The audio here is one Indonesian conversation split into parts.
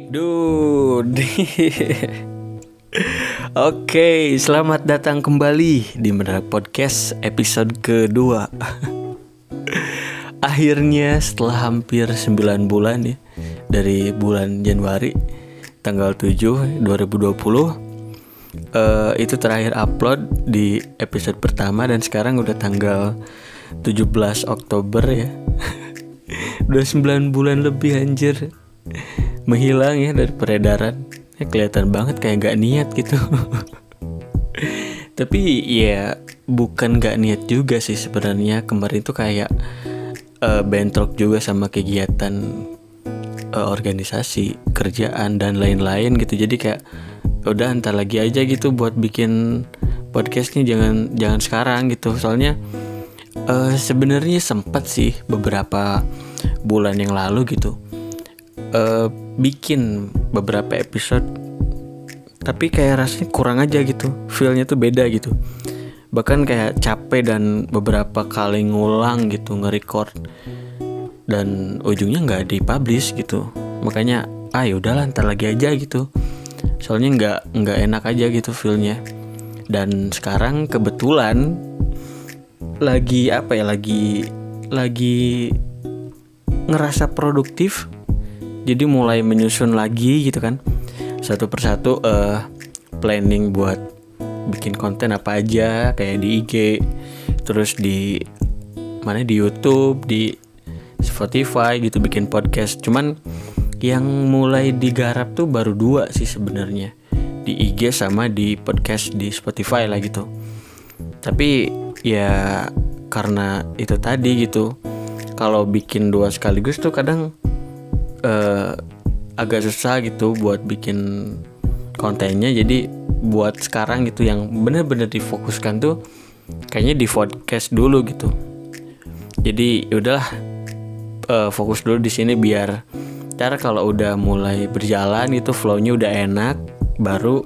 Break dude. Oke, selamat datang kembali di Menara Podcast episode kedua. Akhirnya setelah hampir 9 bulan ya dari bulan Januari tanggal 7 2020 uh, itu terakhir upload di episode pertama dan sekarang udah tanggal 17 Oktober ya. udah 9 bulan lebih anjir menghilang ya dari peredaran. Ya kelihatan banget kayak gak niat gitu. Tapi ya bukan gak niat juga sih sebenarnya. Kemarin tuh kayak uh, bentrok juga sama kegiatan uh, organisasi kerjaan dan lain-lain gitu. Jadi kayak udah entar lagi aja gitu buat bikin podcastnya jangan jangan sekarang gitu. Soalnya uh, sebenarnya sempat sih beberapa bulan yang lalu gitu uh, bikin beberapa episode tapi kayak rasanya kurang aja gitu. Feelnya tuh beda gitu. Bahkan kayak capek dan beberapa kali ngulang gitu nge-record. Dan ujungnya nggak dipublish gitu. Makanya ah ya udahlah ntar lagi aja gitu. Soalnya nggak nggak enak aja gitu feelnya. Dan sekarang kebetulan lagi apa ya lagi lagi ngerasa produktif jadi mulai menyusun lagi gitu kan. Satu persatu uh, planning buat bikin konten apa aja kayak di IG terus di mana di YouTube di Spotify gitu bikin podcast. Cuman yang mulai digarap tuh baru dua sih sebenarnya. Di IG sama di podcast di Spotify lah gitu. Tapi ya karena itu tadi gitu kalau bikin dua sekaligus tuh kadang uh, agak susah gitu buat bikin kontennya. Jadi buat sekarang gitu yang bener-bener difokuskan tuh kayaknya di podcast dulu gitu. Jadi yaudahlah uh, fokus dulu di sini biar ntar kalau udah mulai berjalan itu flownya udah enak baru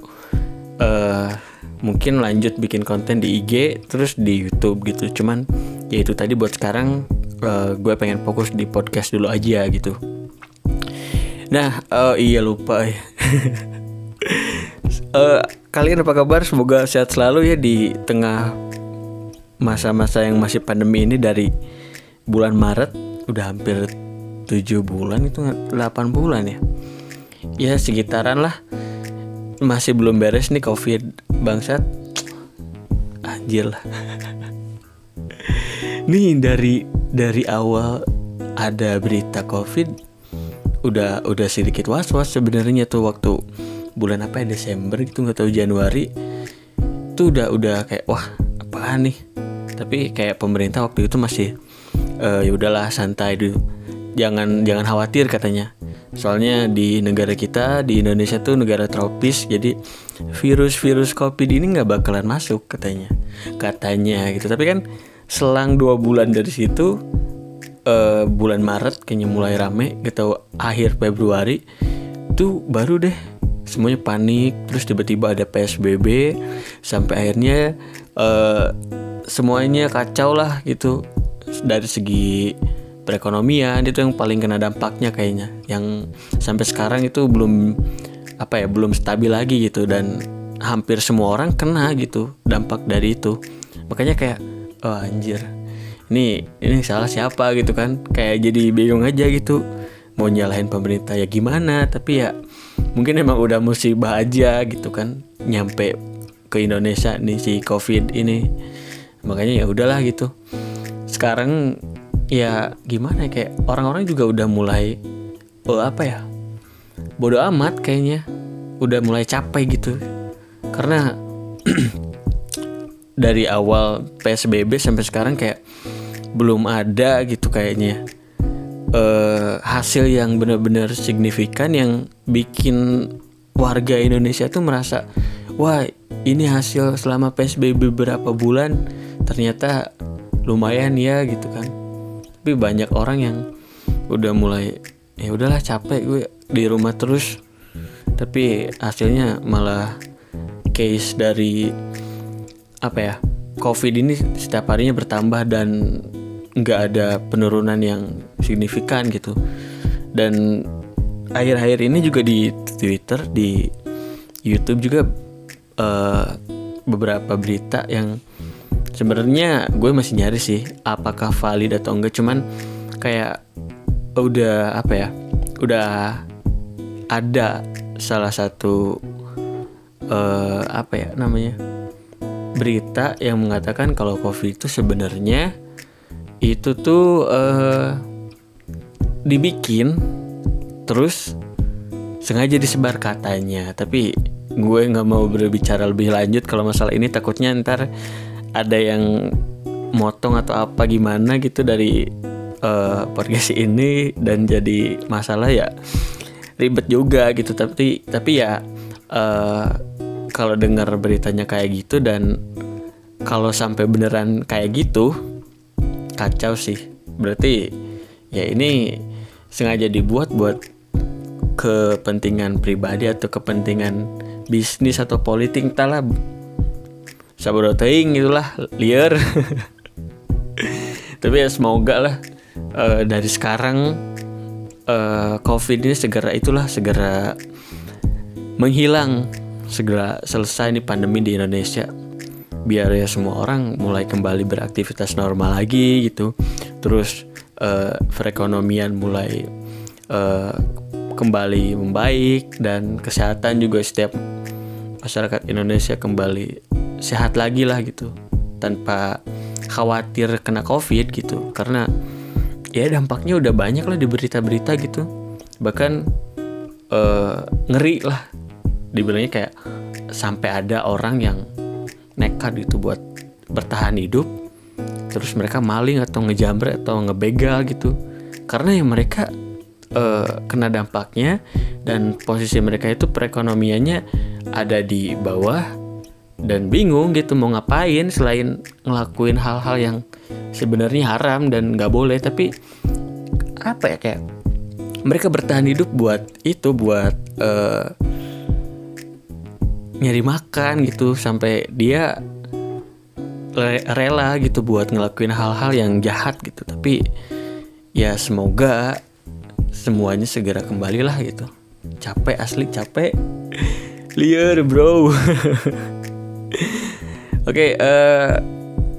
uh, mungkin lanjut bikin konten di IG terus di YouTube gitu. Cuman ya itu tadi buat sekarang uh, gue pengen fokus di podcast dulu aja gitu Nah, oh iya lupa ya. uh, kalian apa kabar? Semoga sehat selalu ya di tengah masa-masa yang masih pandemi ini dari bulan Maret udah hampir 7 bulan itu 8 bulan ya. Ya sekitaran lah. Masih belum beres nih Covid bangsat. Anjir lah. nih dari dari awal ada berita Covid udah udah sedikit was was sebenarnya tuh waktu bulan apa ya Desember gitu nggak tahu Januari. Tuh udah udah kayak wah apaan nih? Tapi kayak pemerintah waktu itu masih uh, ya udahlah santai dulu jangan jangan khawatir katanya. Soalnya di negara kita di Indonesia tuh negara tropis jadi virus-virus covid ini nggak bakalan masuk katanya. Katanya gitu. Tapi kan selang dua bulan dari situ uh, bulan Maret kayaknya mulai rame gitu akhir Februari tuh baru deh semuanya panik terus tiba-tiba ada PSBB sampai akhirnya uh, semuanya kacau lah gitu dari segi perekonomian itu yang paling kena dampaknya kayaknya yang sampai sekarang itu belum apa ya belum stabil lagi gitu dan hampir semua orang kena gitu dampak dari itu makanya kayak oh anjir ini ini salah siapa? gitu kan. Kayak jadi bingung aja gitu. Mau nyalahin pemerintah ya gimana? Tapi ya mungkin emang udah musibah aja gitu kan. Nyampe ke Indonesia nih si covid ini. Makanya ya udahlah gitu. Sekarang ya gimana ya, kayak orang-orang juga udah mulai oh apa ya bodoh amat kayaknya. Udah mulai capek gitu. Karena dari awal PSBB sampai sekarang kayak belum ada gitu kayaknya. Uh, hasil yang benar-benar signifikan yang bikin warga Indonesia tuh merasa wah ini hasil selama PSBB beberapa bulan? Ternyata lumayan ya gitu kan. Tapi banyak orang yang udah mulai ya udahlah capek gue di rumah terus. Tapi hasilnya malah case dari apa ya covid ini setiap harinya bertambah dan nggak ada penurunan yang signifikan gitu. Dan akhir-akhir ini juga di Twitter di YouTube juga uh, beberapa berita yang sebenarnya gue masih nyari sih apakah valid atau enggak. Cuman kayak udah apa ya udah ada salah satu uh, apa ya namanya berita yang mengatakan kalau covid itu sebenarnya itu tuh uh, dibikin terus sengaja disebar katanya. Tapi gue nggak mau berbicara lebih lanjut kalau masalah ini. Takutnya ntar ada yang motong atau apa gimana gitu dari uh, podcast ini. Dan jadi masalah ya ribet juga gitu. Tapi tapi ya uh, kalau dengar beritanya kayak gitu dan kalau sampai beneran kayak gitu kacau sih. Berarti ya ini sengaja dibuat buat kepentingan pribadi atau kepentingan bisnis atau politik entahlah. Sabaroteing itulah liar. Tapi ya semoga lah uh, dari sekarang uh, covid ini segera itulah segera menghilang segera selesai nih pandemi di Indonesia biar ya semua orang mulai kembali beraktivitas normal lagi gitu. Terus uh, perekonomian mulai uh, kembali membaik dan kesehatan juga setiap masyarakat Indonesia kembali sehat lagi lah gitu tanpa khawatir kena covid gitu. Karena ya dampaknya udah banyak lah di berita-berita gitu. Bahkan uh, ngeri lah. Dibilangnya kayak sampai ada orang yang nekat gitu buat bertahan hidup terus mereka maling atau ngejamret atau ngebegal gitu. Karena yang mereka uh, kena dampaknya dan posisi mereka itu perekonomiannya ada di bawah dan bingung gitu mau ngapain selain ngelakuin hal-hal yang sebenarnya haram dan nggak boleh. Tapi apa ya kayak mereka bertahan hidup buat itu buat uh, nyari makan gitu sampai dia rela gitu buat ngelakuin hal-hal yang jahat gitu. Tapi ya semoga semuanya segera kembali lah gitu. Capek asli capek. Liar bro. Oke okay, uh, eh,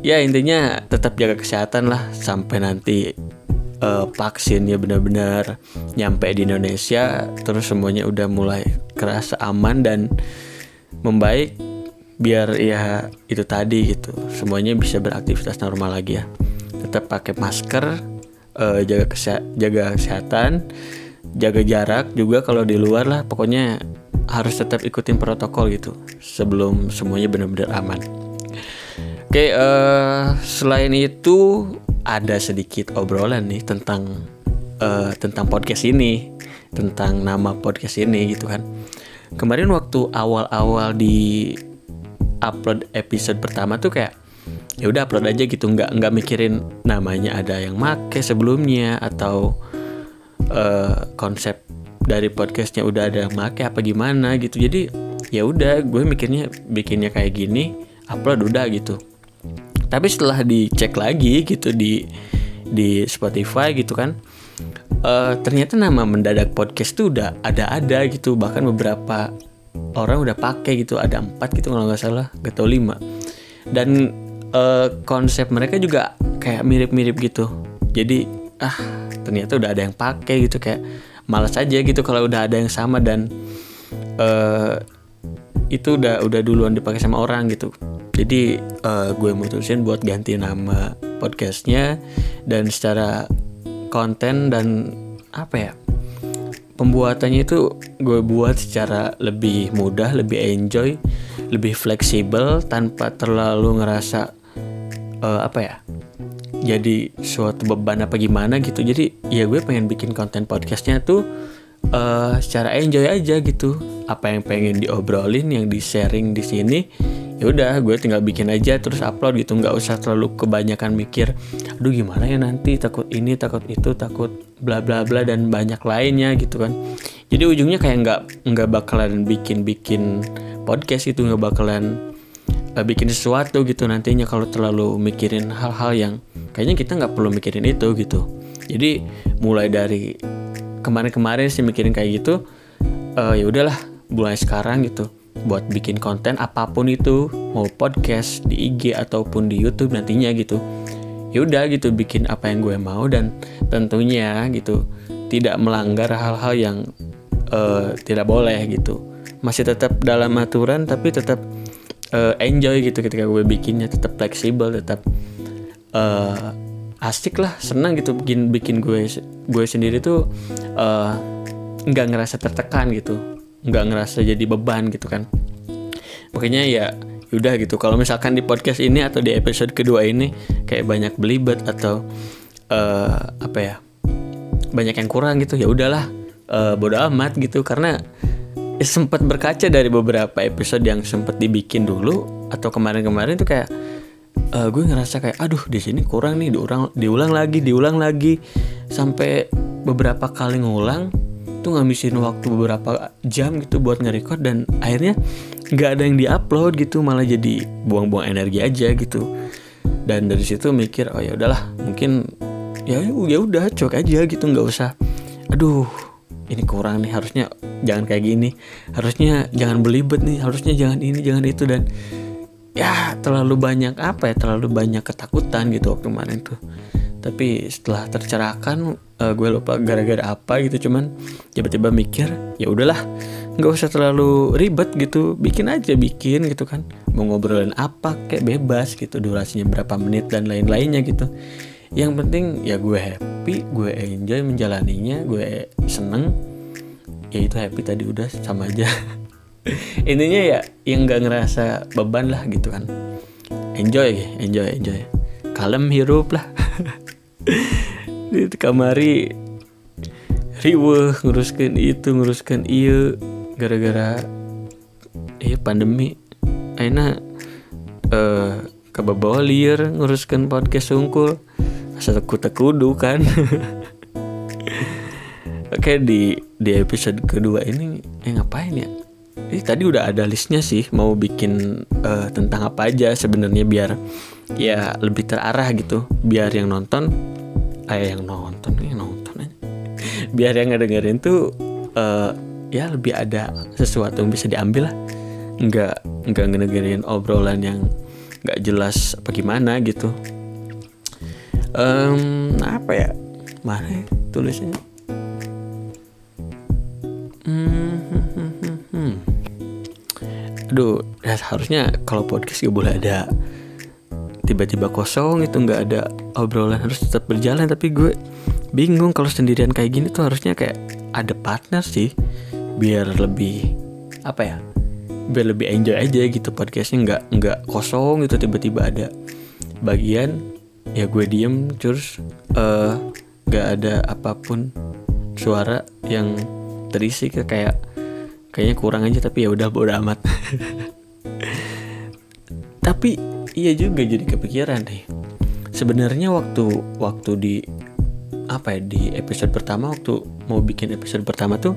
ya intinya tetap jaga kesehatan lah sampai nanti uh, vaksinnya benar-benar nyampe di Indonesia terus semuanya udah mulai kerasa aman dan membaik biar ya itu tadi gitu. Semuanya bisa beraktivitas normal lagi ya. Tetap pakai masker uh, jaga kese jaga kesehatan jaga jarak juga kalau di luar lah. Pokoknya harus tetap ikutin protokol gitu sebelum semuanya benar-benar aman. Oke uh, selain itu ada sedikit obrolan nih tentang uh, tentang podcast ini tentang nama podcast ini gitu kan kemarin waktu awal-awal di upload episode pertama tuh kayak ya udah upload aja gitu. Nggak nggak mikirin namanya ada yang make sebelumnya atau uh, konsep dari podcastnya udah ada yang make apa gimana gitu. Jadi ya udah gue mikirnya bikinnya kayak gini upload udah gitu. Tapi setelah dicek lagi gitu di di Spotify gitu kan uh, ternyata nama mendadak podcast tuh udah ada-ada gitu. Bahkan beberapa orang udah pakai gitu. Ada empat gitu kalau nggak salah. Gak tau lima. Dan uh, konsep mereka juga kayak mirip-mirip gitu. Jadi ah ternyata udah ada yang pakai gitu. Kayak malas aja gitu kalau udah ada yang sama dan uh, itu udah udah duluan dipakai sama orang gitu. Jadi uh, gue mutusin buat ganti nama podcastnya dan secara konten dan apa ya pembuatannya itu gue buat secara lebih mudah, lebih enjoy, lebih fleksibel tanpa terlalu ngerasa uh, apa ya jadi suatu beban apa gimana gitu. Jadi ya gue pengen bikin konten podcastnya tuh uh, secara enjoy aja gitu. Apa yang pengen diobrolin, yang di sharing di sini ya udah gue tinggal bikin aja terus upload gitu. Nggak usah terlalu kebanyakan mikir aduh gimana ya nanti? Takut ini takut itu takut bla bla bla dan banyak lainnya gitu kan. Jadi ujungnya kayak nggak nggak bakalan bikin bikin podcast itu nggak bakalan uh, bikin sesuatu gitu nantinya kalau terlalu mikirin hal-hal yang kayaknya kita nggak perlu mikirin itu gitu. Jadi mulai dari kemarin-kemarin sih mikirin kayak gitu uh, ya udahlah mulai sekarang gitu buat bikin konten apa pun itu mau podcast di IG ataupun di YouTube nantinya gitu. Ya udah gitu bikin apa yang gue mau dan tentunya gitu tidak melanggar hal-hal yang uh, tidak boleh gitu. Masih tetap dalam aturan tapi tetap uh, enjoy gitu ketika gue bikinnya tetap fleksibel tetap uh, asik lah senang gitu bikin bikin gue gue sendiri tuh nggak ngerasa tertekan gitu nggak ngerasa jadi beban gitu kan. Makanya ya udah gitu. Kalau misalkan di podcast ini atau di episode kedua ini kayak banyak belibet atau uh, apa ya banyak yang kurang gitu ya udahlah uh, bodo amat gitu. Karena ya sempat berkaca dari beberapa episode yang sempat dibikin dulu atau kemarin-kemarin tuh kayak uh, gue ngerasa kayak aduh di sini kurang nih diulang diulang lagi diulang lagi. Sampai beberapa kali ngulang tuh ngabisin waktu beberapa jam gitu buat nge-record dan akhirnya nggak ada yang diupload gitu malah jadi buang-buang energi aja gitu. Dan dari situ mikir oh ya udahlah mungkin ya ya udah cok aja gitu nggak usah. Aduh ini kurang nih harusnya jangan kayak gini. Harusnya jangan belibet nih harusnya jangan ini jangan itu. Dan ya terlalu banyak apa ya terlalu banyak ketakutan gitu waktu kemarin tuh. Tapi setelah tercerahkan uh, gue lupa gara-gara apa gitu cuman tiba-tiba mikir ya udahlah nggak usah terlalu ribet gitu bikin aja bikin gitu kan. Mau ngobrolin apa kayak bebas gitu durasinya berapa menit dan lain-lainnya gitu. Yang penting ya gue happy gue enjoy menjalaninya gue seneng. Ya itu happy tadi udah sama aja intinya ya yang nggak ngerasa beban lah gitu kan. Enjoy enjoy enjoy. Kalem hirup lah. Di kamari riweh nguruskan itu nguruskan iya gara-gara iya pandemi. Aina eh uh, bawa liar nguruskan podcast sungkul. Asal kuda kudu kan. Oke di di episode kedua ini eh ngapain ya ini tadi udah ada listnya sih mau bikin uh, tentang apa aja sebenarnya biar ya lebih terarah gitu. Biar yang nonton eh yang nonton yang nonton aja. Biar yang ngedengerin tuh uh, ya lebih ada sesuatu yang bisa diambil lah. Nggak nggak ngedengerin obrolan yang nggak jelas apa gimana gitu. Um, apa ya? Mana ya tulisnya hmm. Aduh ya harusnya kalau podcast gak boleh ada tiba-tiba kosong itu nggak ada obrolan harus tetap berjalan. Tapi gue bingung kalau sendirian kayak gini tuh harusnya kayak ada partner sih biar lebih apa ya biar lebih enjoy aja gitu podcastnya. Nggak nggak kosong gitu tiba-tiba ada bagian ya gue diem terus uh, nggak ada apa pun suara yang terisi kayak kayaknya kurang aja tapi ya udah bodo amat. Tapi iya juga jadi kepikiran deh. Sebenarnya waktu waktu di apa ya di episode pertama waktu mau bikin episode pertama tuh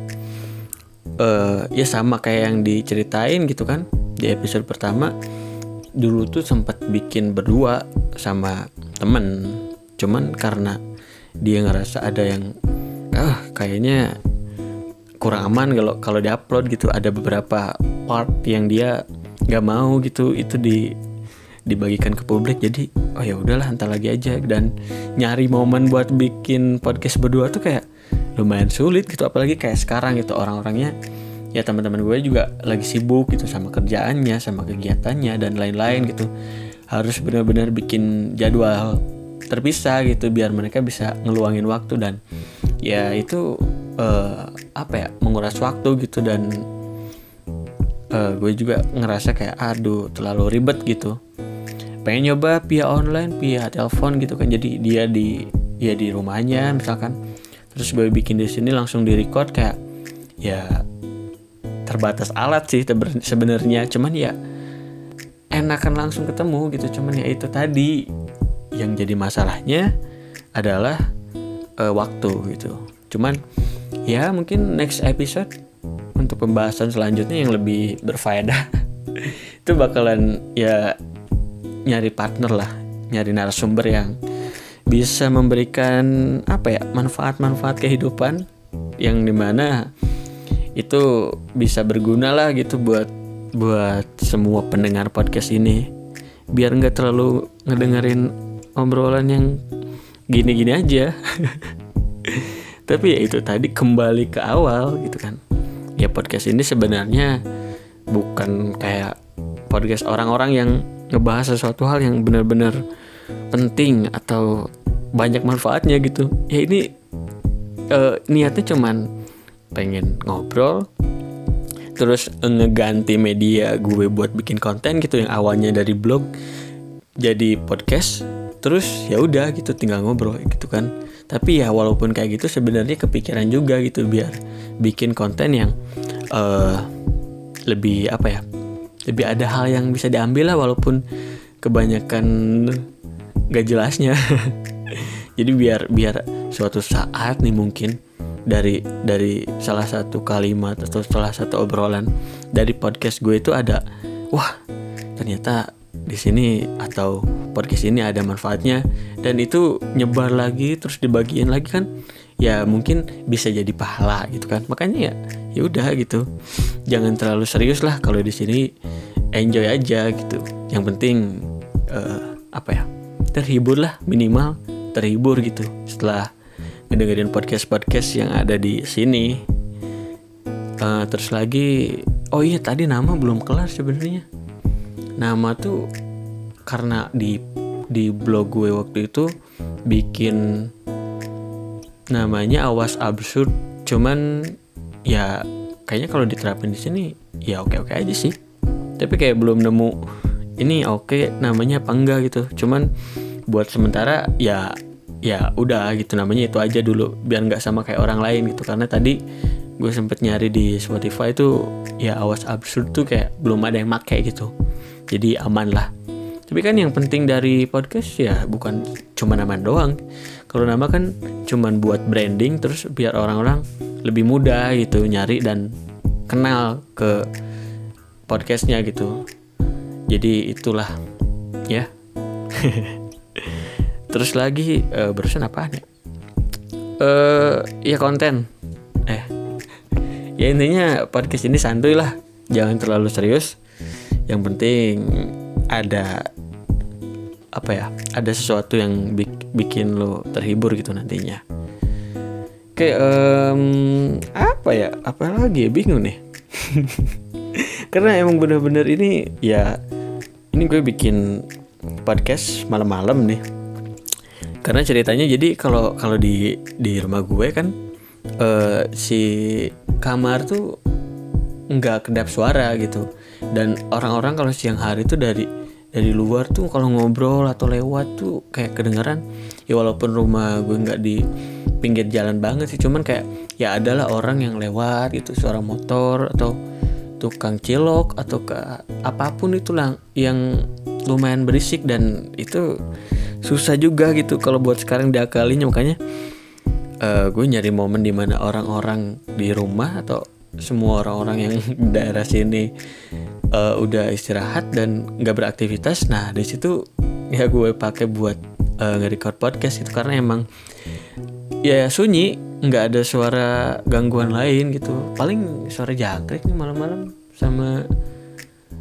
uh, ya sama kayak yang diceritain gitu kan. Di episode pertama dulu tuh sempat bikin berdua sama temen. Cuman karena dia ngerasa ada yang ah kayaknya kurang aman kalau kalau diupload gitu. Ada beberapa part yang dia nggak mau gitu itu di dibagikan ke publik. Jadi oh ya udahlah entar lagi aja. Dan nyari momen buat bikin podcast berdua tuh kayak lumayan sulit gitu. Apalagi kayak sekarang gitu orang-orangnya ya teman-teman gue juga lagi sibuk gitu sama kerjaannya sama kegiatannya dan lain-lain gitu. Harus benar-benar bikin jadwal terpisah gitu biar mereka bisa ngeluangin waktu. Dan ya itu uh, apa ya menguras waktu gitu dan uh, gue juga ngerasa kayak aduh terlalu ribet gitu. Pengen nyoba via online via telepon gitu kan. Jadi dia di ya di rumahnya misalkan. Terus gue bikin di sini langsung di record kayak ya terbatas alat sih sebenarnya. Cuman ya enakan langsung ketemu gitu. Cuman ya itu tadi yang jadi masalahnya adalah uh, waktu gitu. Cuman ya mungkin next episode untuk pembahasan selanjutnya yang lebih berfaedah. Itu bakalan ya nyari partner lah nyari narasumber yang bisa memberikan apa ya manfaat-manfaat kehidupan yang di mana itu bisa berguna lah gitu buat buat semua pendengar podcast ini. Biar nggak terlalu ngedengerin obrolan yang gini-gini aja tapi ya itu tadi kembali ke awal gitu kan. Ya podcast ini sebenarnya bukan kayak podcast orang-orang yang ngebahas sesuatu hal yang benar-benar penting atau banyak manfaatnya gitu. Ya ini uh, niatnya cuman pengen ngobrol terus ngeganti media gue buat bikin konten gitu yang awalnya dari blog jadi podcast terus ya udah gitu tinggal ngobrol gitu kan tapi ya walaupun kayak gitu sebenarnya kepikiran juga gitu biar bikin konten yang uh, lebih apa ya lebih ada hal yang bisa diambil lah walaupun kebanyakan gak jelasnya. Jadi biar biar suatu saat nih mungkin dari dari salah satu kalimat atau salah satu obrolan dari podcast gue itu ada wah ternyata di sini atau podcast ini ada manfaatnya. Dan itu nyebar lagi terus dibagiin lagi kan ya mungkin bisa jadi pahala gitu kan. Makanya ya ya udah gitu. Jangan terlalu serius lah kalau di sini enjoy aja gitu. Yang penting uh, apa ya terhibur lah minimal terhibur gitu setelah ngedengerin podcast podcast yang ada di sini. Uh, terus lagi oh iya tadi nama belum kelar sebenarnya nama tuh karena di di blog gue waktu itu bikin namanya awas absurd. Cuman ya kayaknya kalau diterapin di sini ya oke oke aja sih. Tapi kayak belum nemu ini oke namanya apa enggak gitu. Cuman buat sementara ya ya udah gitu namanya itu aja dulu biar nggak sama kayak orang lain gitu. Karena tadi gue sempet nyari di Spotify tuh ya awas absurd tuh kayak belum ada yang make gitu jadi aman lah tapi kan yang penting dari podcast ya bukan cuma nama doang. Kalau nama kan cuma buat branding terus biar orang-orang lebih mudah gitu nyari dan kenal ke podcastnya gitu. Jadi itulah ya. Terus lagi uh, barusan apa nih uh, ya konten. Eh ya intinya podcast ini santuy lah. Jangan terlalu serius yang penting ada apa ya ada sesuatu yang bik bikin lo terhibur gitu nantinya. Oke um, apa ya apa lagi ya bingung nih. Karena emang bener-bener ini ya ini gue bikin podcast malam-malam nih. Karena ceritanya jadi kalau kalau di di rumah gue kan uh, si kamar tuh nggak kedap suara gitu dan orang-orang kalau siang hari tuh dari dari luar tuh kalau ngobrol atau lewat tuh kayak kedengeran. Ya walaupun rumah gue nggak di pinggir jalan banget sih cuman kayak ya adalah orang yang lewat gitu suara motor atau tukang cilok atau ke apa pun itulah yang lumayan berisik dan itu susah juga gitu kalau buat sekarang diakalinya. Makanya uh, gue nyari momen di mana orang-orang di rumah atau semua orang-orang yang daerah sini uh, udah istirahat dan nggak beraktivitas. Nah di situ ya gue pakai buat uh, nge-record podcast itu karena emang ya sunyi nggak ada suara gangguan lain gitu. Paling suara jangkrik nih malam-malam sama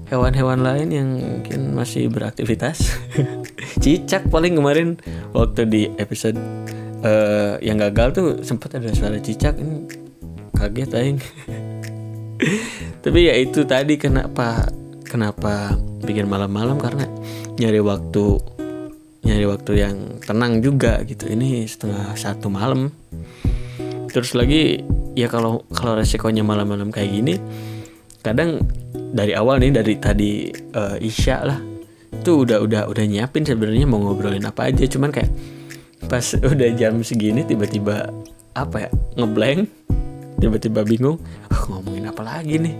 hewan-hewan lain yang mungkin masih beraktivitas. Cicak paling kemarin waktu di episode uh, yang gagal tuh sempat ada suara cicak. Ini kaget aing tapi ya itu tadi kenapa kenapa bikin malam-malam? Karena nyari waktu nyari waktu yang tenang juga gitu. Ini setengah satu malam. Terus lagi ya kalau kalau resikonya malam-malam kayak gini kadang dari awal nih dari tadi uh, isya lah itu udah udah udah nyiapin sebenarnya mau ngobrolin apa aja. Cuman kayak pas udah jam segini tiba-tiba apa ya ngeblank tiba-tiba bingung oh, ngomongin apa lagi nih?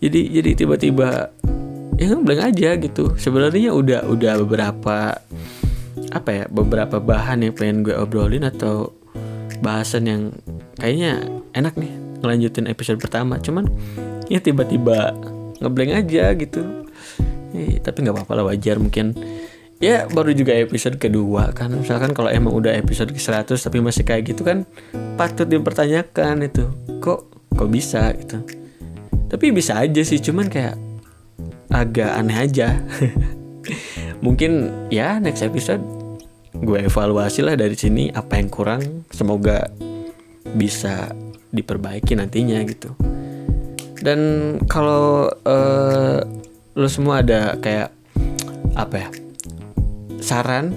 Jadi jadi tiba-tiba ya blank aja gitu. Sebenarnya udah udah beberapa apa ya beberapa bahan yang pengen gue obrolin atau bahasan yang kayaknya enak nih ngelanjutin episode pertama. Cuman ya tiba-tiba ngeblank aja gitu. Eh, tapi nggak apa-apa lah wajar mungkin ya baru juga episode kedua kan. Misalkan kalau emang udah episode ke 100 tapi masih kayak gitu kan patut dipertanyakan itu. Kok kok bisa gitu? Tapi bisa aja sih cuman kayak agak aneh aja. Mungkin ya next episode gue evaluasi lah dari sini apa yang kurang. Semoga bisa diperbaiki nantinya gitu. Dan kalau uh, lo semua ada kayak apa ya saran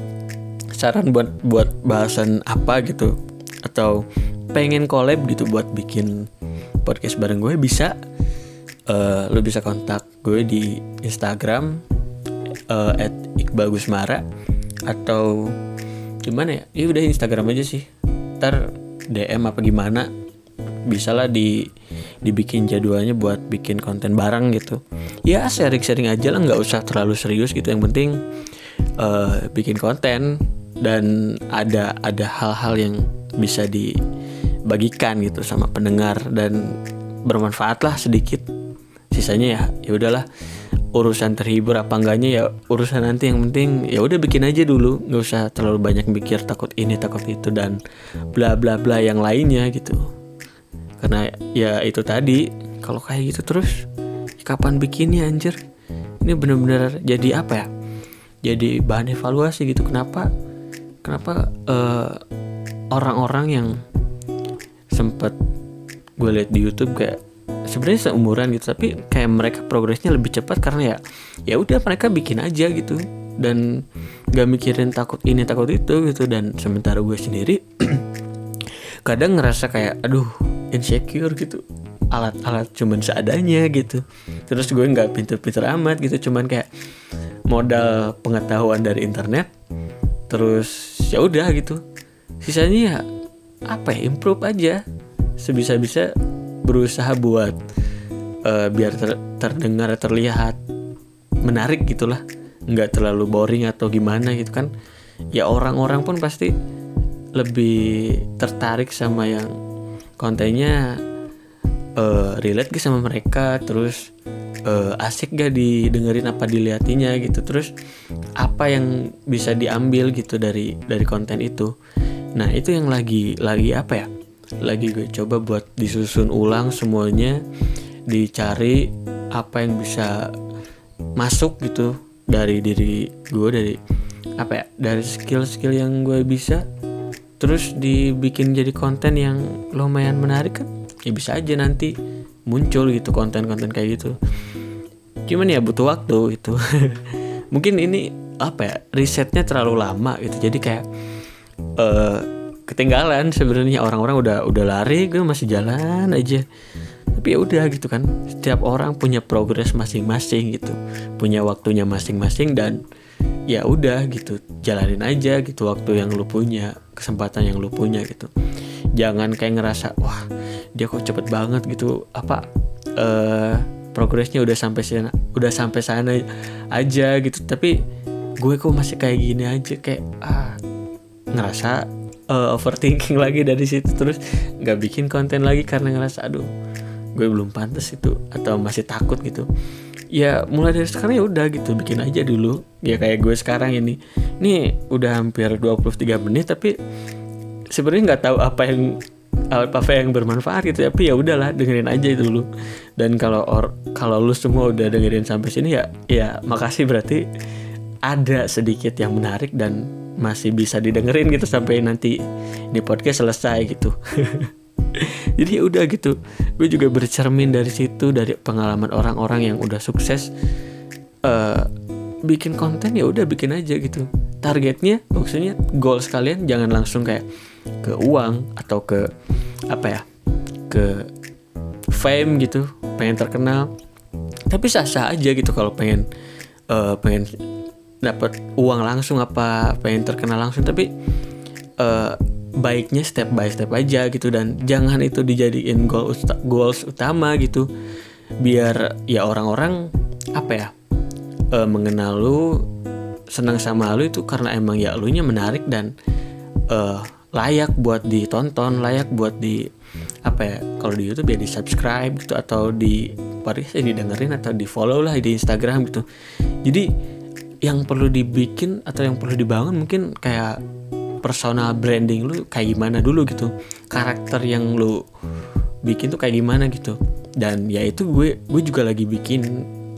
saran buat buat bahasan apa gitu atau pengen collab gitu buat bikin podcast bareng gue bisa uh, lu bisa kontak gue di Instagram uh, at Iqbal Gusmara atau gimana ya? Ya udah Instagram aja sih. Ntar DM apa gimana bisa lah di dibikin jadwalnya buat bikin konten bareng gitu. Ya sharing-sharing aja lah nggak usah terlalu serius gitu. Yang penting uh, bikin konten dan ada ada hal-hal yang bisa dibagikan gitu sama pendengar dan bermanfaat lah sedikit. Sisanya ya ya udahlah. Urusan terhibur apa enggaknya ya urusan nanti. Yang penting ya udah bikin aja dulu. Nggak usah terlalu banyak mikir takut ini takut itu dan bla bla bla yang lainnya gitu. Karena ya itu tadi kalau kayak gitu terus kapan bikinnya anjir? Ini bener-bener jadi apa ya jadi bahan evaluasi gitu. Kenapa kenapa uh, orang-orang yang sempat gue lihat di YouTube kayak sebenarnya seumuran gitu tapi kayak mereka progresnya lebih cepat karena ya ya udah mereka bikin aja gitu. Dan gak mikirin takut ini takut itu gitu. Dan sementara gue sendiri kadang ngerasa kayak aduh insecure gitu alat-alat cuman seadanya gitu. Terus gue nggak pinter-pinter amat gitu cuman kayak modal pengetahuan dari internet. Terus ya udah gitu. Sisanya ya apa ya improve aja. Sebisa-bisa berusaha buat uh, biar ter terdengar terlihat menarik gitulah. Nggak terlalu boring atau gimana gitu kan. Ya orang-orang pun pasti lebih tertarik sama yang kontennya uh, relate gak sama mereka? Terus uh, asik gak didengerin apa diliatinya gitu? Terus apa yang bisa diambil gitu dari dari konten itu? Nah itu yang lagi lagi apa ya? Lagi gue coba buat disusun ulang semuanya dicari apa yang bisa masuk gitu dari diri gue dari apa ya? Dari skill-skill yang gue bisa terus dibikin jadi konten yang lumayan menarik kan ya bisa aja nanti muncul gitu konten-konten kayak gitu. Cuman ya butuh waktu itu mungkin ini apa ya risetnya terlalu lama gitu. Jadi kayak uh, ketinggalan sebenarnya. Orang-orang udah udah lari gue masih jalan aja. Tapi ya udah gitu kan. Setiap orang punya progres masing-masing gitu. Punya waktunya masing-masing dan ya udah gitu jalanin aja gitu waktu yang lu punya kesempatan yang lu punya gitu. Jangan kayak ngerasa wah dia kok cepet banget gitu. Apa uh, progresnya udah sampai sana udah sampai sana aja gitu. Tapi gue kok masih kayak gini aja kayak ah ngerasa uh, overthinking lagi dari situ. Terus nggak bikin konten lagi karena ngerasa aduh gue belum pantas itu atau masih takut gitu ya mulai dari sekarang ya udah gitu bikin aja dulu. Ya kayak gue sekarang ini. Ini udah hampir 23 menit tapi sebenarnya nggak tahu apa yang apa yang bermanfaat gitu. Tapi ya udahlah dengerin aja itu dulu. Dan kalau or kalau lu semua udah dengerin sampai sini ya ya makasih berarti ada sedikit yang menarik dan masih bisa didengerin gitu sampai nanti di podcast selesai gitu jadi ya udah gitu. Gue juga bercermin dari situ dari pengalaman orang-orang yang udah sukses. Uh, bikin konten ya udah bikin aja gitu. Targetnya maksudnya goal sekalian jangan langsung kayak ke uang atau ke apa ya ke fame gitu pengen terkenal. Tapi sah-sah aja gitu kalau pengen uh, pengen dapat uang langsung apa pengen terkenal langsung. Tapi uh, baiknya step by step aja gitu dan jangan itu dijadiin goal usta goals utama gitu. Biar ya orang-orang apa ya uh, mengenal lu senang sama lu itu karena emang ya lu nya menarik dan uh, layak buat ditonton layak buat di apa ya kalau di YouTube ya di subscribe gitu atau di podcast ya didengerin atau di follow lah di Instagram gitu. Jadi yang perlu dibikin atau yang perlu dibangun mungkin kayak personal branding lu kayak gimana dulu gitu. Karakter yang lu bikin tuh kayak gimana gitu. Dan ya itu gue gue juga lagi bikin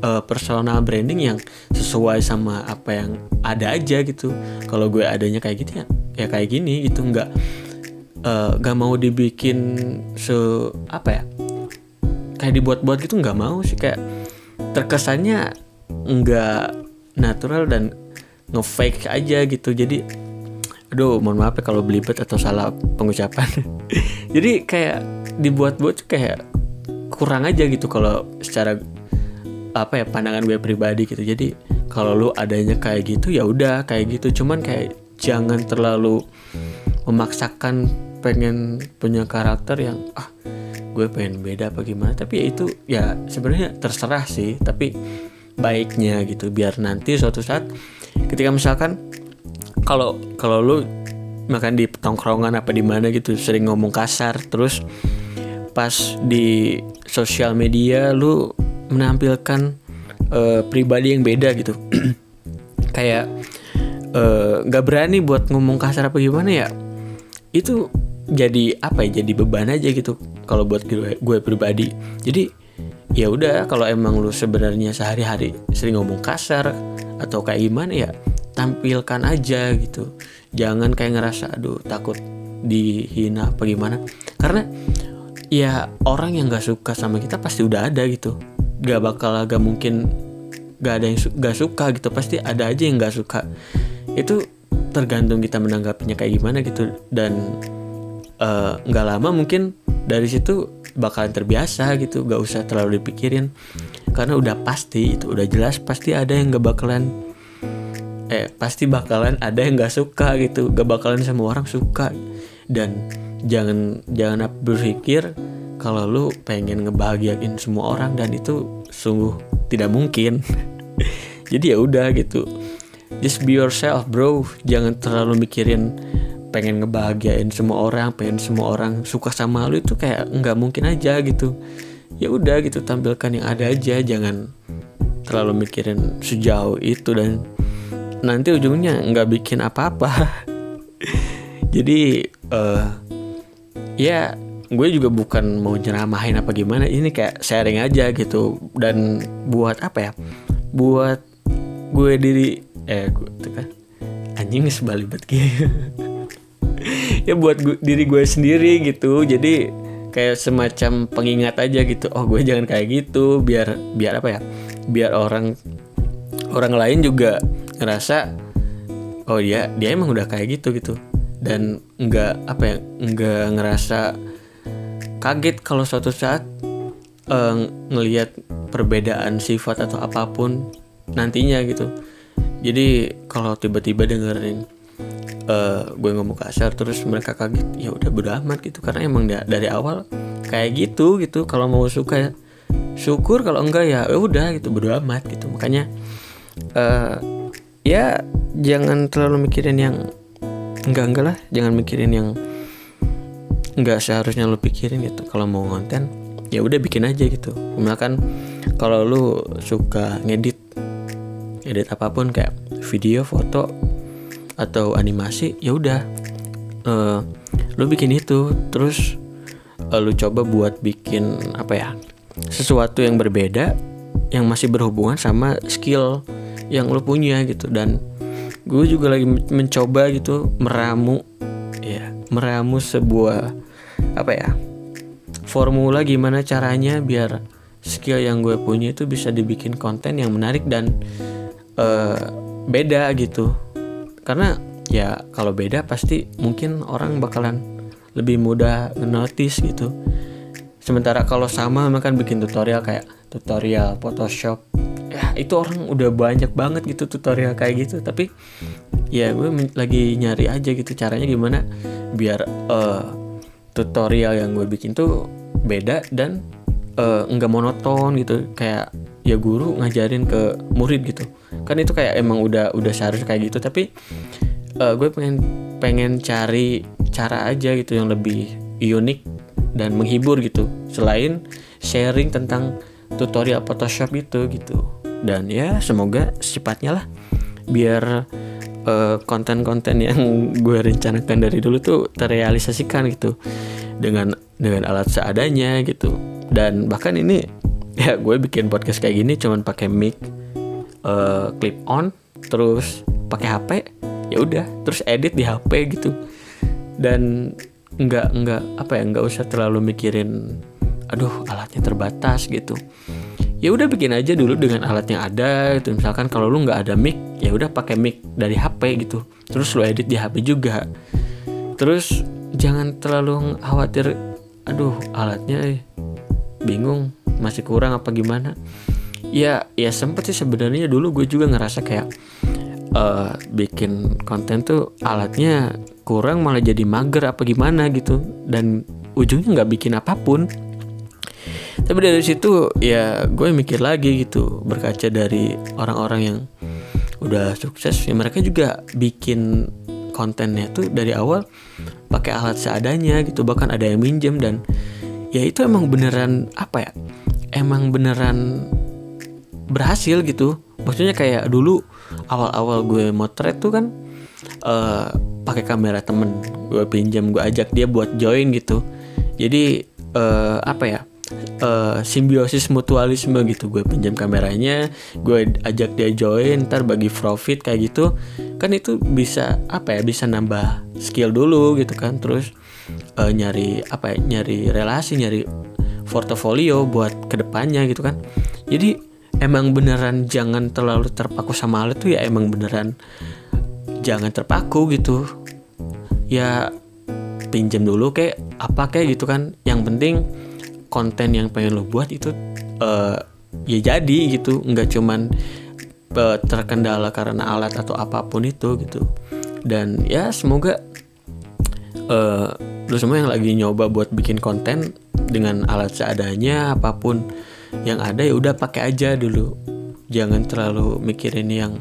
uh, personal branding yang sesuai sama apa yang ada aja gitu. Kalau gue adanya kayak gitu ya ya kayak gini gitu. Nggak uh, nggak mau dibikin se apa ya kayak dibuat-buat gitu nggak mau sih. Kayak terkesannya nggak natural dan ngefake aja gitu. Jadi aduh mohon maaf ya kalau belibet atau salah pengucapan. Jadi kayak dibuat-buat kayak kurang aja gitu kalau secara apa ya pandangan gue pribadi gitu. Jadi kalau lu adanya kayak gitu ya udah kayak gitu. Cuman kayak jangan terlalu memaksakan pengen punya karakter yang ah gue pengen beda apa gimana. Tapi ya itu ya sebenarnya terserah sih. Tapi baiknya gitu biar nanti suatu saat ketika misalkan kalau kalau lu makan di tongkrongan apa di mana gitu sering ngomong kasar terus pas di sosial media lu menampilkan uh, pribadi yang beda gitu. Kayak eh, nggak uh, berani buat ngomong kasar apa gimana ya itu jadi apa ya jadi beban aja gitu kalau buat gue, gue pribadi. Jadi ya udah kalau emang lu sebenarnya sehari-hari sering ngomong kasar atau kayak gimana ya tampilkan aja gitu. Jangan kayak ngerasa aduh takut dihina apa gimana. Karena ya orang yang gak suka sama kita pasti udah ada gitu. Gak bakal gak mungkin gak ada yang su gak suka gitu. Pasti ada aja yang gak suka. Itu tergantung kita menanggapinya kayak gimana gitu. Dan uh, nggak lama mungkin dari situ bakalan terbiasa gitu. Gak usah terlalu dipikirin. Karena udah pasti itu udah jelas pasti ada yang gak bakalan eh pasti bakalan ada yang gak suka gitu. Gak bakalan semua orang suka. Dan jangan jangan berpikir kalau lu pengen ngebahagiain semua orang dan itu sungguh tidak mungkin. Jadi ya udah gitu. Just be yourself bro. Jangan terlalu mikirin pengen ngebahagiain semua orang pengen semua orang suka sama lu itu kayak nggak mungkin aja gitu. Ya udah gitu tampilkan yang ada aja. Jangan terlalu mikirin sejauh itu dan nanti ujungnya nggak bikin apa-apa. Jadi uh, ya gue juga bukan mau nyeramahin apa gimana. Ini kayak sharing aja gitu. Dan buat apa ya? Buat gue diri eh gue kan? Anjing sebalibet gitu ya buat gue, diri gue sendiri gitu. Jadi kayak semacam pengingat aja gitu. Oh gue jangan kayak gitu. Biar biar apa ya? Biar orang orang lain juga ngerasa oh dia dia emang udah kayak gitu gitu. Dan nggak apa ya nggak ngerasa kaget kalau suatu saat uh, ngelihat perbedaan sifat atau apa pun nantinya gitu. Jadi kalau tiba-tiba dengerin uh, gue ngomong kasar terus mereka kaget ya udah bodo amat gitu. Karena emang dari awal kayak gitu gitu. Kalau mau suka syukur. Kalau enggak ya, ya udah gitu bodo amat gitu. Makanya uh, ya jangan terlalu mikirin yang enggak enggak lah. Jangan mikirin yang enggak seharusnya lu pikirin gitu. Kalau mau konten ya udah bikin aja gitu. Misalkan kalau lu suka ngedit edit apa pun kayak video foto atau animasi ya udah. Uh, lu bikin itu terus uh, lu coba buat bikin apa ya sesuatu yang berbeda yang masih berhubungan sama skill yang lo punya gitu. Dan gue juga lagi mencoba gitu meramu ya meramu sebuah apa ya formula gimana caranya biar skill yang gue punya itu bisa dibikin konten yang menarik dan uh, beda gitu. Karena ya kalau beda pasti mungkin orang bakalan lebih mudah notice gitu. Sementara kalau sama makan bikin tutorial kayak tutorial Photoshop ya itu orang udah banyak banget gitu tutorial kayak gitu. Tapi ya gue lagi nyari aja gitu caranya gimana biar uh, tutorial yang gue bikin tuh beda dan uh, nggak monoton gitu. Kayak ya guru ngajarin ke murid gitu. Kan itu kayak emang udah udah seharusnya kayak gitu. Tapi uh, gue pengen pengen cari cara aja gitu yang lebih unik dan menghibur gitu. Selain sharing tentang tutorial Photoshop itu gitu dan ya semoga secepatnya lah. Biar eh, konten-konten yang gue rencanakan dari dulu tuh terrealisasikan gitu. Dengan dengan alat seadanya gitu. Dan bahkan ini ya gue bikin podcast kayak gini cuman pakai mic uh, clip on terus pakai HP ya udah. Terus edit di HP gitu. Dan nggak nggak apa ya nggak usah terlalu mikirin aduh alatnya terbatas gitu ya udah bikin aja dulu dengan alat yang ada gitu. Misalkan kalau lu nggak ada mic ya udah pakai mic dari HP gitu. Terus lu edit di HP juga. Terus jangan terlalu khawatir aduh alatnya eh, bingung masih kurang apa gimana? Ya ya sempet sih sebenarnya dulu gue juga ngerasa kayak uh, bikin konten tuh alatnya kurang malah jadi mager apa gimana gitu. Dan ujungnya nggak bikin apa pun tapi dari situ ya gue mikir lagi gitu berkaca dari orang-orang yang udah sukses ya mereka juga bikin kontennya tuh dari awal pakai alat seadanya gitu bahkan ada yang minjem dan ya itu emang beneran apa ya emang beneran berhasil gitu. Maksudnya kayak dulu awal-awal gue motret tuh kan uh, pakai kamera temen gue pinjam gue ajak dia buat join gitu. Jadi uh, apa ya uh, simbiosis mutualisme gitu. Gue pinjam kameranya gue ajak dia join ntar bagi profit kayak gitu. Kan itu bisa apa ya bisa nambah skill dulu gitu kan. Terus uh, nyari apa ya nyari relasi nyari portofolio buat ke depannya gitu kan. Jadi emang beneran jangan terlalu terpaku sama alat tuh ya emang beneran jangan terpaku gitu. Ya pinjam dulu kayak apa kayak gitu kan. Yang penting konten yang pengen lo buat itu uh, ya jadi gitu. Nggak cuman uh, terkendala karena alat atau apa pun itu gitu. Dan ya semoga uh, lo semua yang lagi nyoba buat bikin konten dengan alat seadanya apa pun yang ada ya udah pakai aja dulu. Jangan terlalu mikirin yang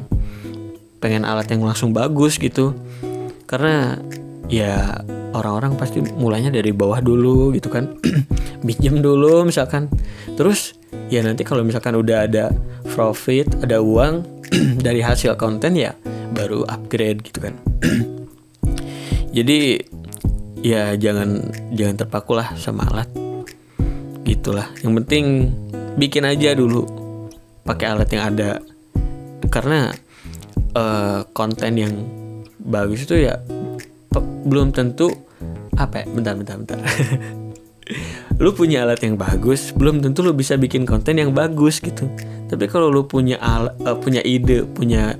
pengen alat yang langsung bagus gitu. Karena ya orang-orang pasti mulainya dari bawah dulu gitu kan pinjam dulu misalkan. Terus ya nanti kalau misalkan udah ada profit ada uang dari hasil konten ya baru upgrade gitu kan. Jadi ya jangan jangan terpaku lah sama alat. Gitulah. Yang penting bikin aja dulu pakai alat yang ada. Karena uh, konten yang bagus itu ya belum tentu apa ya? Bentar bentar bentar lu punya alat yang bagus belum tentu lu bisa bikin konten yang bagus gitu. Tapi kalau lu punya al uh, punya ide punya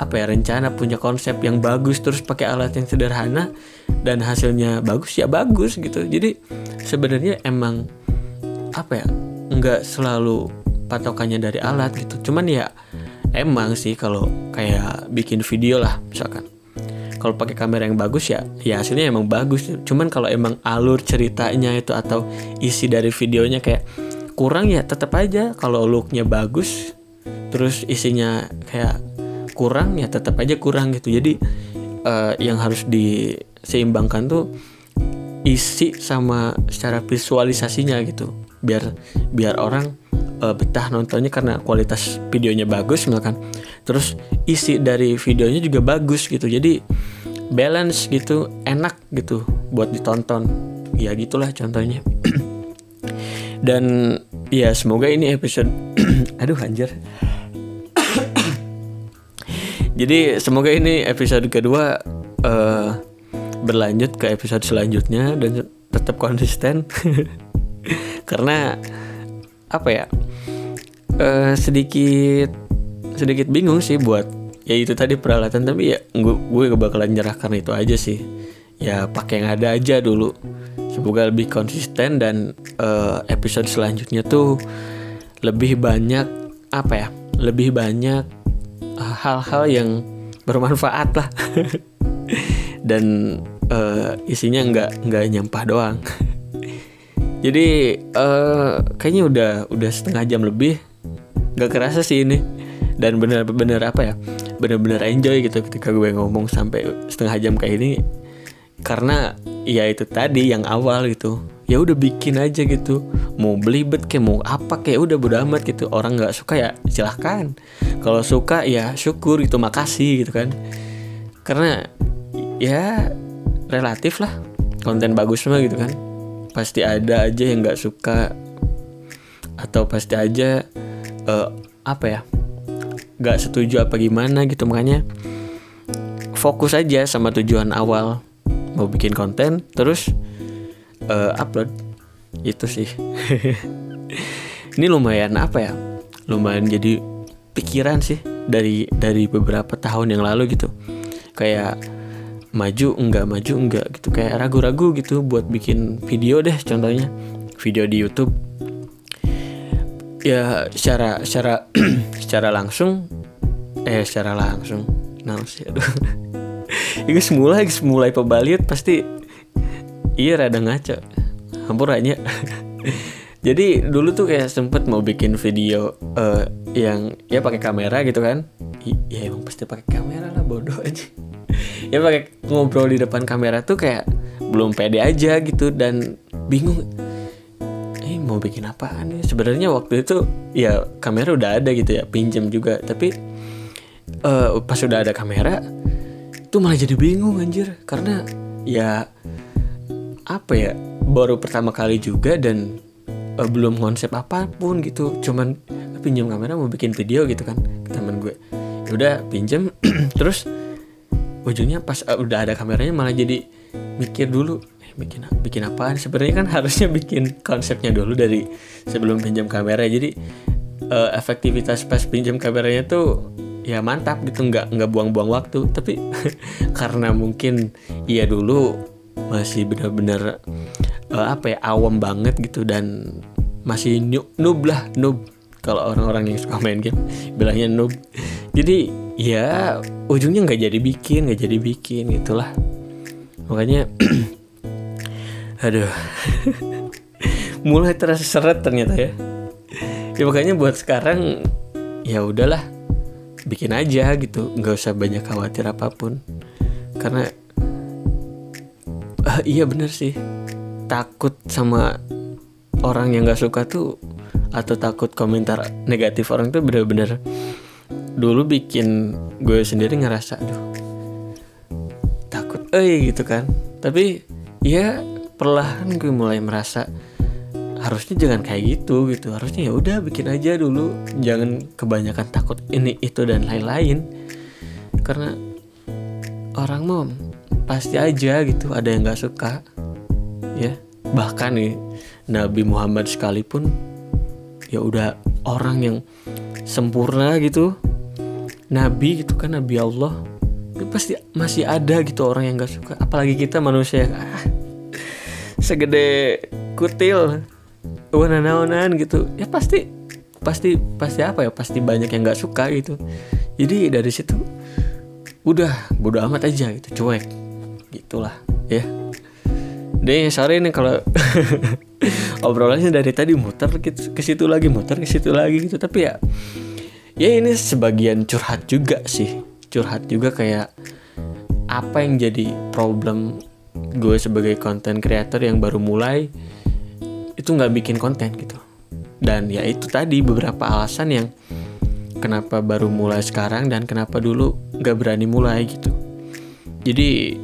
apa ya rencana punya konsep yang bagus terus pakai alat yang sederhana dan hasilnya bagus ya bagus gitu. Jadi sebenarnya emang apa ya nggak selalu patokannya dari alat gitu. Cuman ya emang sih kalau kayak bikin video lah misalkan kalau pakai kamera yang bagus ya ya hasilnya emang bagus. Cuman kalau emang alur ceritanya itu atau isi dari videonya kayak kurang ya tetap aja. Kalau looknya bagus terus isinya kayak kurang ya tetap aja kurang gitu. Jadi uh, yang harus diseimbangkan tuh isi sama secara visualisasinya gitu. Biar biar orang uh, betah nontonnya karena kualitas videonya bagus misalkan terus isi dari videonya juga bagus gitu. Jadi balance gitu enak gitu buat ditonton. Ya gitulah contohnya. Dan ya semoga ini episode aduh anjir. Jadi semoga ini episode kedua uh, berlanjut ke episode selanjutnya dan tetap konsisten. Karena apa ya? Uh, sedikit sedikit bingung sih buat ya itu tadi peralatan tapi ya gue gue bakalan nyerah itu aja sih. Ya pakai yang ada aja dulu. Semoga lebih konsisten dan uh, episode selanjutnya tuh lebih banyak apa ya lebih banyak eh, hal-hal uh, yang bermanfaat lah. Dan uh, isinya nggak nggak nyampah doang. Jadi uh, kayaknya udah udah setengah jam lebih. Nggak kerasa sih ini dan bener-bener apa ya? Bener-bener enjoy gitu ketika gue ngomong sampai setengah jam kayak ini karena ya itu tadi yang awal gitu. Ya udah bikin aja gitu. Mau belibet kayak mau apa kayak udah bodo amat gitu. Orang nggak suka ya silahkan. Kalau suka ya syukur itu makasih gitu kan. Karena ya relatif lah konten bagus mah gitu kan. Pasti ada aja yang nggak suka. Atau pasti aja uh, apa ya nggak setuju apa gimana gitu. Makanya fokus aja sama tujuan awal. Mau bikin konten terus uh, upload. Itu sih. Ini lumayan apa ya? Lumayan jadi pikiran sih dari dari beberapa tahun yang lalu gitu. Kayak maju enggak maju enggak gitu. Kayak ragu-ragu gitu buat bikin video deh contohnya. Video di YouTube ya secara secara secara langsung eh secara langsung. Nah sih? Aduh. Itu semula mulai pebaliut pasti iya rada ngaco. Hampur aja jadi dulu tuh kayak sempet mau bikin video uh, yang ya pakai kamera gitu kan. I ya emang pasti pakai kamera lah bodoh aja. Ya pakai ngobrol di depan kamera tuh kayak belum pede aja gitu dan bingung eh mau bikin apaan nih sebenarnya waktu itu ya kamera udah ada gitu ya pinjam juga. Tapi uh, pas udah ada kamera tuh malah jadi bingung anjir. Karena ya apa ya baru pertama kali juga dan uh, belum konsep apa pun gitu. Cuman pinjam kamera mau bikin video gitu kan ke temen gue. Ya udah pinjam. Terus ujungnya pas uh, udah ada kameranya malah jadi mikir dulu bikin bikin apaan? Sebenarnya kan harusnya bikin konsepnya dulu dari sebelum pinjam kamera. Jadi uh, efektivitas pas pinjam kameranya tuh ya mantap gitu. Nggak nggak buang-buang waktu. Tapi karena mungkin iya dulu masih benar-benar uh, apa ya awam banget gitu. Dan masih noob, noob lah noob. Kalau orang-orang yang suka main game bilangnya noob. Jadi ya ujungnya nggak jadi bikin nggak jadi bikin gitulah. Makanya aduh. Mulai terasa seret ternyata ya. Ya makanya buat sekarang ya udahlah. Bikin aja gitu. Nggak usah banyak khawatir apa pun. Karena uh, iya bener sih. Takut sama orang yang gak suka tuh atau takut komentar negatif orang tuh bener-bener dulu bikin gue sendiri ngerasa aduh takut eh gitu kan. Tapi ya perlahan gue mulai merasa harusnya jangan kayak gitu gitu. Harusnya ya udah bikin aja dulu. Jangan kebanyakan takut ini itu dan lain-lain. Karena orang mau pasti aja gitu ada yang nggak suka ya. Bahkan nih Nabi Muhammad sekalipun ya udah orang yang sempurna gitu Nabi gitu kan Nabi Allah pasti masih ada gitu orang yang nggak suka. Apalagi kita manusia ah, segede kutil wanan gitu. Ya pasti pasti pasti apa ya? Pasti banyak yang nggak suka gitu. Jadi dari situ udah bodo amat aja gitu cuek. Gitulah ya. Deh sorry nih kalau obrolannya dari tadi muter ke situ lagi muter ke situ lagi gitu. Tapi ya ya ini sebagian curhat juga sih. Curhat juga kayak apa yang jadi problem gue sebagai konten creator yang baru mulai itu nggak bikin konten gitu. Dan ya itu tadi beberapa alasan yang kenapa baru mulai sekarang dan kenapa dulu nggak berani mulai gitu. Jadi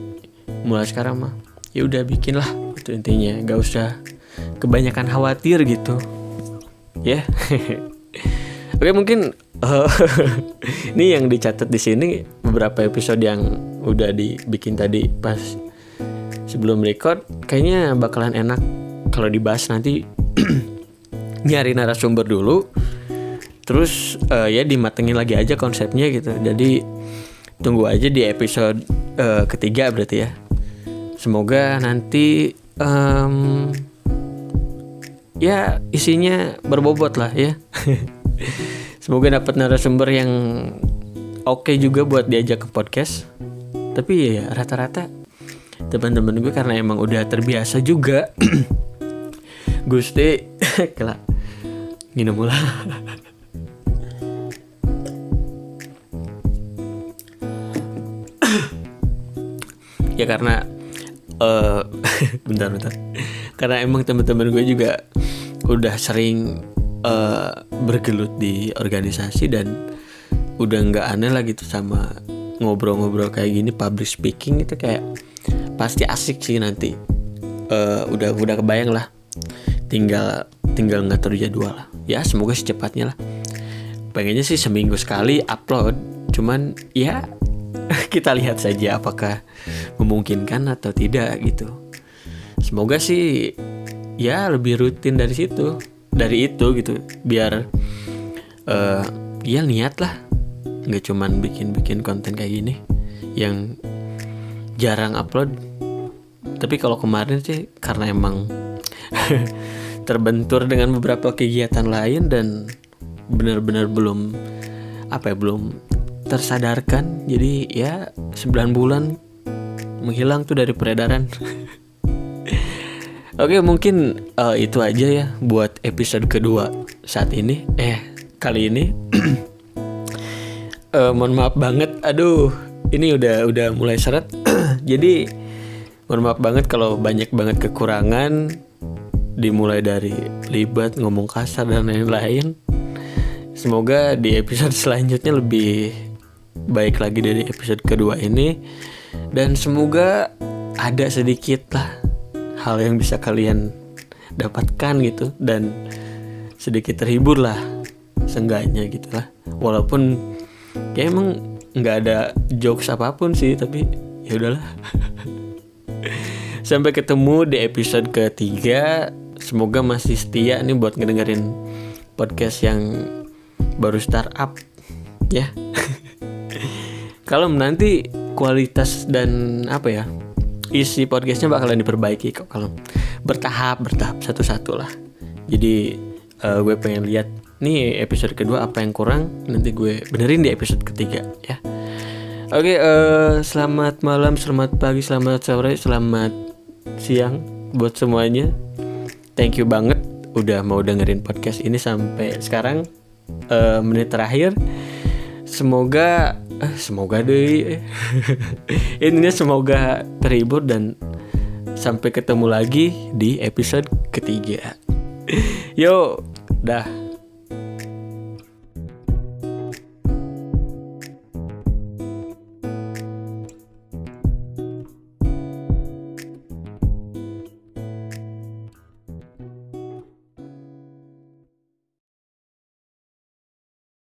mulai sekarang mah ya udah bikin lah itu intinya. Gak usah kebanyakan khawatir gitu. Ya. Yeah. oke mungkin uh, ini yang dicatat di sini beberapa episode yang udah dibikin tadi pas sebelum record kayaknya bakalan enak kalau dibahas nanti. Nyari narasumber dulu terus uh, ya dimatengin lagi aja konsepnya gitu. Jadi tunggu aja di episode uh, ketiga berarti ya. Semoga nanti um, ya isinya berbobot lah ya. Semoga dapat narasumber yang oke okay juga buat diajak ke podcast. Tapi ya rata-rata teman-teman gue karena emang udah terbiasa juga. Gusti kelak gini mula ya karena uh, bentar bentar. Karena emang teman-teman gue juga udah sering uh, bergelut di organisasi dan udah nggak aneh lah gitu sama ngobrol-ngobrol kayak gini public speaking itu kayak pasti asik sih nanti. Uh, udah udah kebayang lah. Tinggal tinggal ngatur jadwal lah. Ya semoga secepatnya lah. Pengennya sih seminggu sekali upload. Cuman ya kita lihat saja apakah memungkinkan atau tidak gitu. Semoga sih ya lebih rutin dari situ dari itu gitu. Biar uh, ya niat lah. Nggak cuman bikin-bikin konten kayak gini yang jarang upload. Tapi kalau kemarin sih karena emang terbentur dengan beberapa kegiatan lain dan benar-benar belum apa ya belum tersadarkan jadi ya 9 bulan menghilang tuh dari peredaran. Oke mungkin uh, itu aja ya buat episode kedua saat ini. Eh kali ini. Uh, mohon maaf banget. Aduh ini udah udah mulai seret jadi mohon maaf banget kalau banyak banget kekurangan dimulai dari libat ngomong kasar dan lain-lain. Semoga di episode selanjutnya lebih baik lagi dari episode kedua ini. Dan semoga ada sedikit lah hal yang bisa kalian dapatkan gitu dan sedikit terhibur lah seenggaknya gitu lah. Walaupun kayak emang nggak ada jokes apa pun sih tapi ya udahlah. Sampai ketemu di episode ketiga. Semoga masih setia nih buat ngedengerin podcast yang baru startup ya. Kalau nanti kualitas dan apa ya isi podcastnya bakalan diperbaiki kok. Kalau bertahap bertahap satu-satu lah. Jadi uh, gue pengen lihat nih episode kedua apa yang kurang. Nanti gue benerin di episode ketiga ya oke uh, selamat malam selamat pagi selamat sore selamat siang buat semuanya. Thank you banget udah mau dengerin podcast ini sampai sekarang uh, menit terakhir. Semoga eh, semoga deh. Intinya semoga terhibur dan sampai ketemu lagi di episode ketiga. Yo dah